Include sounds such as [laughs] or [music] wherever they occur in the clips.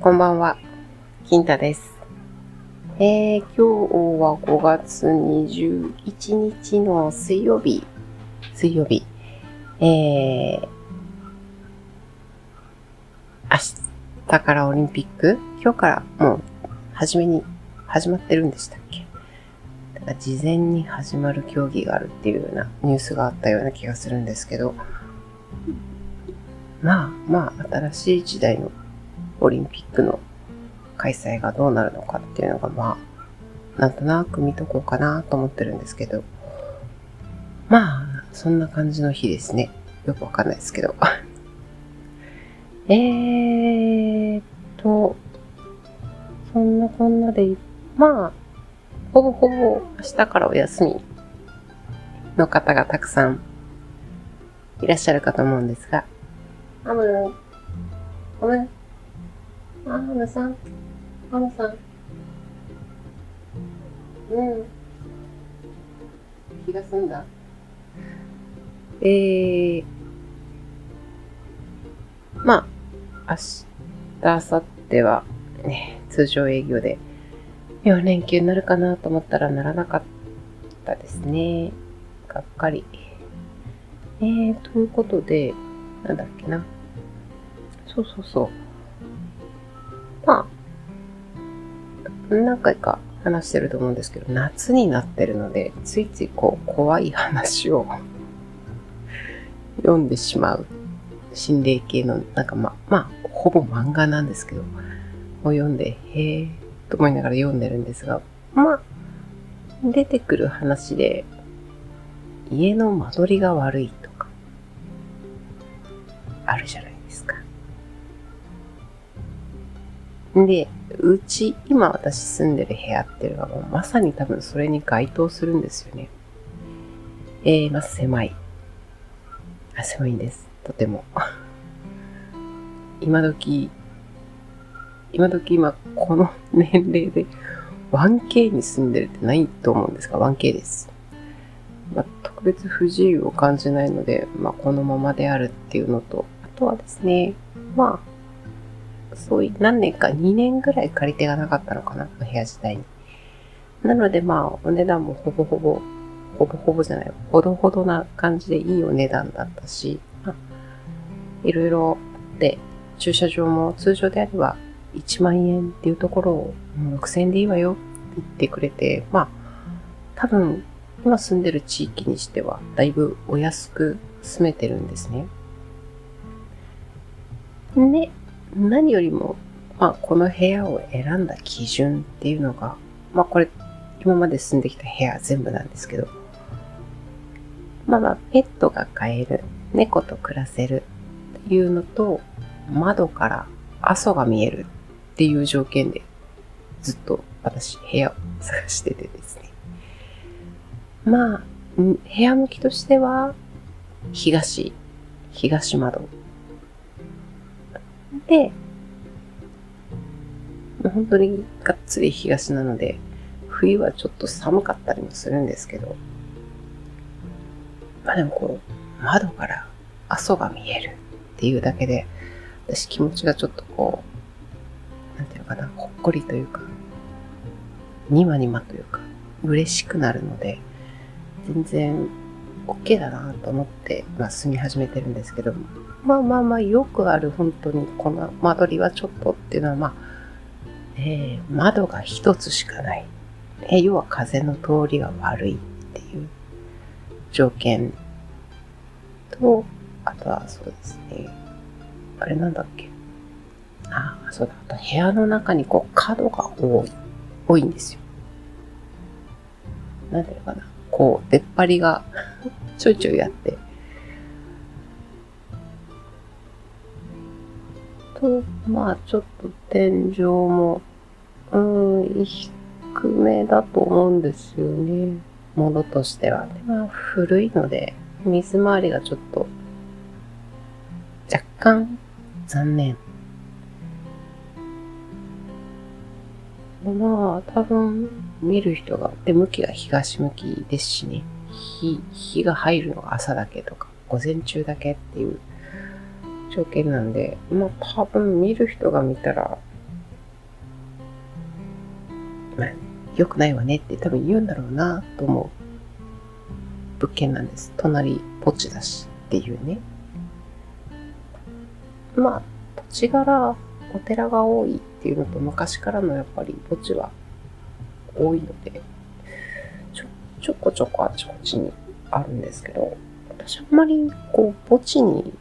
こんばんは。金太です。えー、今日は5月21日の水曜日。水曜日。えー、明日からオリンピック今日からもう、初めに、始まってるんでしたっけ？だから事前に始まる競技があるっていうようなニュースがあったような気がするんですけど、まあまあ、新しい時代のオリンピックの開催がどうなるのかっていうのが、まあ、なんとなく見とこうかなと思ってるんですけど、まあ、そんな感じの日ですね。よくわかんないですけど。[laughs] えーっと、そんなこんなで、まあ、ほぼほぼ明日からお休みの方がたくさんいらっしゃるかと思うんですが、アム、アム、アムさん、アムさん。うん。気が済んだ。えー、まあ、明日、明後日は、ね、通常営業で4連休になるかなと思ったらならなかったですね。がっかり。えー、ということで、なんだっけな。そうそうそう。まあ、何回か話してると思うんですけど、夏になってるので、ついついこう、怖い話を読んでしまう。心霊系の、なんかま、まあ、ほぼ漫画なんですけど、を読んで、へえ、と思いながら読んでるんですが、まあ、出てくる話で、家の間取りが悪いとか、あるじゃないで。うち、今私住んでる部屋っていうのはもうまさに多分それに該当するんですよね。えー、まず狭い。あ、狭いんです。とても。[laughs] 今時、今時今この年齢で 1K に住んでるってないと思うんですが、1K です。まあ、特別不自由を感じないので、まあ、このままであるっていうのと、あとはですね、まあ、そういう何年か2年ぐらい借り手がなかったのかな、お部屋自体に。なのでまあ、お値段もほぼほぼ、ほぼほぼじゃない、ほどほどな感じでいいお値段だったし、まあ、いろいろで、駐車場も通常であれば1万円っていうところを6000円でいいわよって言ってくれて、まあ、多分今住んでる地域にしてはだいぶお安く住めてるんですね。で、何よりも、まあ、この部屋を選んだ基準っていうのが、まあこれ今まで住んできた部屋全部なんですけど、まあまあ、ペットが飼える、猫と暮らせるっていうのと、窓から阿蘇が見えるっていう条件でずっと私部屋を探しててですね。まあ、部屋向きとしては東、東窓。で、もう本当にがっつり東なので、冬はちょっと寒かったりもするんですけど、まあでもこう、窓から阿蘇が見えるっていうだけで、私気持ちがちょっとこう、なんていうのかな、ほっこりというか、にまにまというか、嬉しくなるので、全然 OK だなと思って、まあ住み始めてるんですけど、まあまあまあよくある本当にこの間取りはちょっとっていうのはまあ、えー窓が一つしかない。えー要は風の通りが悪いっていう条件と、あとはそうですね、あれなんだっけ？ああ、そうだ。あと部屋の中にこう角が多い。多いんですよ。なんていうのかな。こう、出っ張りがちょいちょいあって。と、まあちょっと天井も、うん、低めだと思うんですよね。ものとしては。でまあ古いので、水回りがちょっと若干残念。まあ、多分見る人が、で、向きが東向きですしね。日、日が入るのが朝だけとか、午前中だけっていう条件なんで、まあ多分見る人が見たら、まあ、良くないわねって多分言うんだろうなと思う物件なんです。隣、墓地だしっていうね。まあ、土地柄、お寺が多いっていうのと昔からのやっぱり墓地は多いので、ちょ、ちょこちょこあちこちにあるんですけど、私あんまりこう墓地に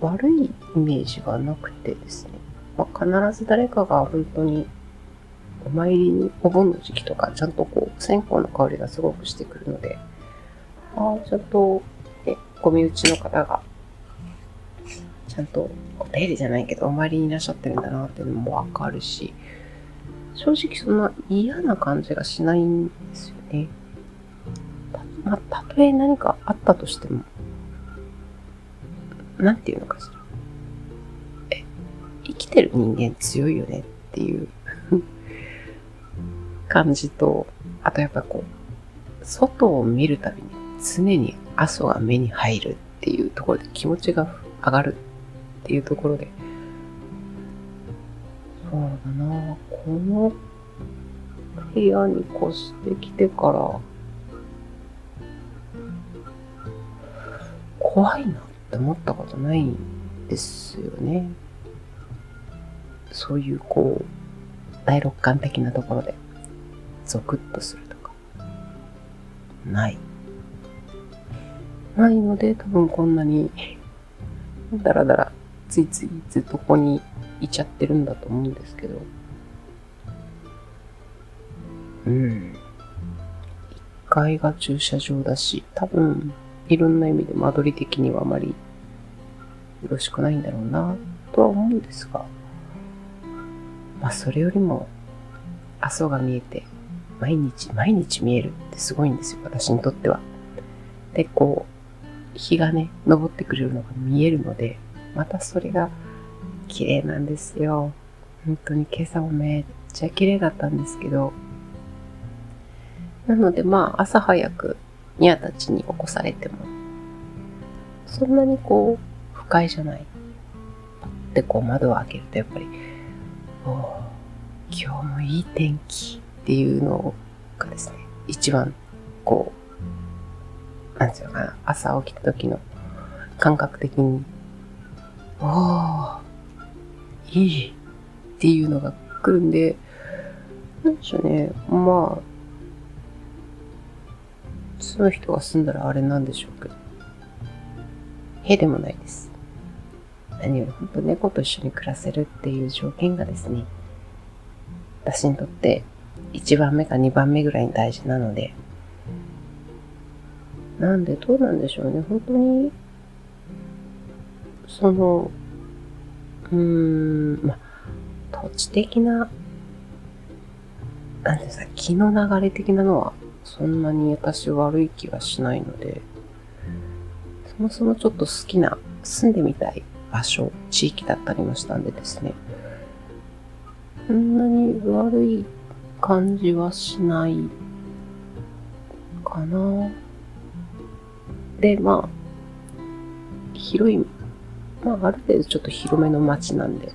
悪いイメージがなくてですね、まあ、必ず誰かが本当にお参りにお盆の時期とかちゃんとこう線香の香りがすごくしてくるので、ああ、ちゃんと、ね、ご身内の方がちゃんとお手入れじゃないけどお参りにいらっしゃってるんだなっていうのもわかるし、正直そんな嫌な感じがしないんですよね。まあ、たとえ何かあったとしても、なんていうのかしら。え、生きてる人間強いよねっていう [laughs] 感じと、あとやっぱこう、外を見るたびに常に阿蘇が目に入るっていうところで気持ちが上がるっていうところで、なこの部屋に越してきてから、怖いなって思ったことないんですよね。そういうこう、第六感的なところで、ゾクッとするとか、ない。ないので、多分こんなに、だらだら、ついついずっとここにいちゃってるんだと思うんですけど、うん。1階が駐車場だし、多分、いろんな意味で間取り的にはあまりよろしくないんだろうな、とは思うんですが、まあそれよりも、阿蘇が見えて、毎日毎日見えるってすごいんですよ、私にとっては。で、こう、日がね、昇ってくれるのが見えるので、またそれが綺麗なんですよ。本当に今朝もめっちゃ綺麗だったんですけど、なのでまあ朝早くニャたちに起こされても、そんなにこう不快じゃない。でこう窓を開けるとやっぱり、おお、今日もいい天気っていうのがですね、一番こう、なんていうのかな、朝起きた時の感覚的に、おお、いいっていうのが来るんで、なんでしょうね、まあ、住む人が住んだらあれなんでしょうけど。へでもないです。何より本当猫と一緒に暮らせるっていう条件がですね、私にとって1番目か2番目ぐらいに大事なので、なんでどうなんでしょうね。本当に、その、うーん、ま土地的な、なんですか、気の流れ的なのはそんなに私悪い気がしないので、そもそもちょっと好きな住んでみたい場所、地域だったりもしたんでですね、そんなに悪い感じはしないかな。で、まあ、広い、まあある程度ちょっと広めの街なんで、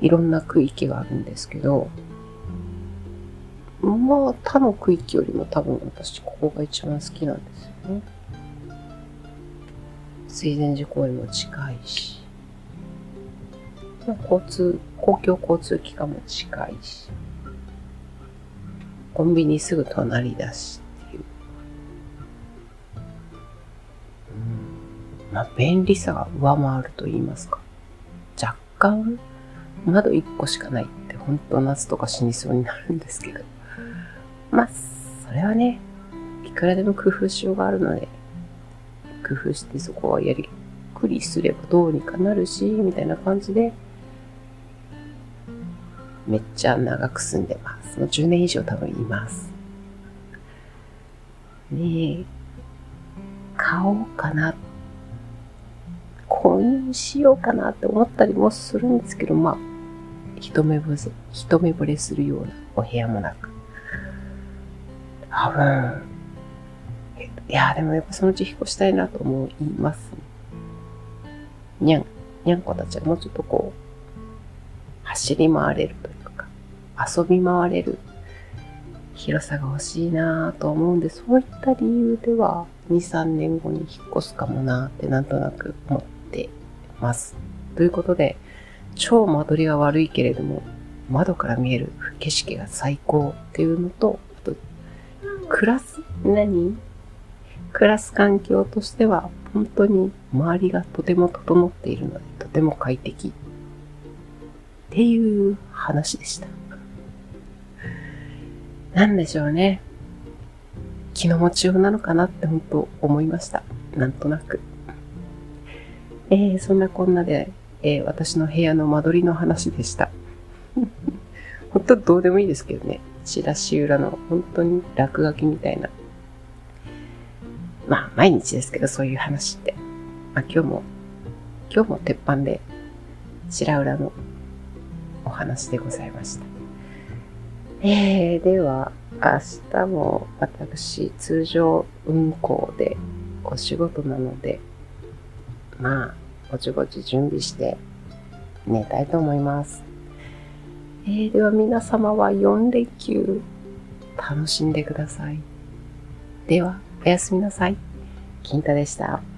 いろんな区域があるんですけど、まあ、他の区域よりも多分私ここが一番好きなんですよね。水前寺公園も近いし、まあ、交通、公共交通機関も近いし、コンビニすぐ隣だしまあ、便利さが上回ると言いますか。若干、窓1個しかないって本当夏とか死にそうになるんですけど。まあ、それはね、いくらでも工夫しようがあるので、工夫してそこはやりくりすればどうにかなるし、みたいな感じで、めっちゃ長く住んでます。もう10年以上多分います。ねえ、買おうかなって。購入しようかなって思ったりもするんですけど、まあ、一目ぼれ、一目惚れするようなお部屋もなく、多分、いや、でもやっぱそのうち引っ越したいなと思います、にゃん、にゃんこたちはもうちょっとこう、走り回れるというか、遊び回れる広さが欲しいなぁと思うんで、そういった理由では、2、3年後に引っ越すかもなってなんとなく思ってます。ということで、超間取りは悪いけれども、窓から見える景色が最高っていうのと、あと、暮らす、何？暮らす環境としては、本当に周りがとても整っているので、とても快適。っていう話でした。なんでしょうね。気の持ちようなのかなって本当思いました。なんとなく。えー、そんなこんなで、えー、私の部屋の間取りの話でした。[laughs] 本当どうでもいいですけどね。チラシ裏の本当に落書きみたいな。まあ、毎日ですけど、そういう話って。まあ、今日も、今日も鉄板で、白裏のお話でございました。えー、では、明日も私、通常運行でお仕事なので、まあ、ぼちぼち準備して寝たいと思います。えー、では皆様は4連休楽しんでください。では、おやすみなさい。金太でした。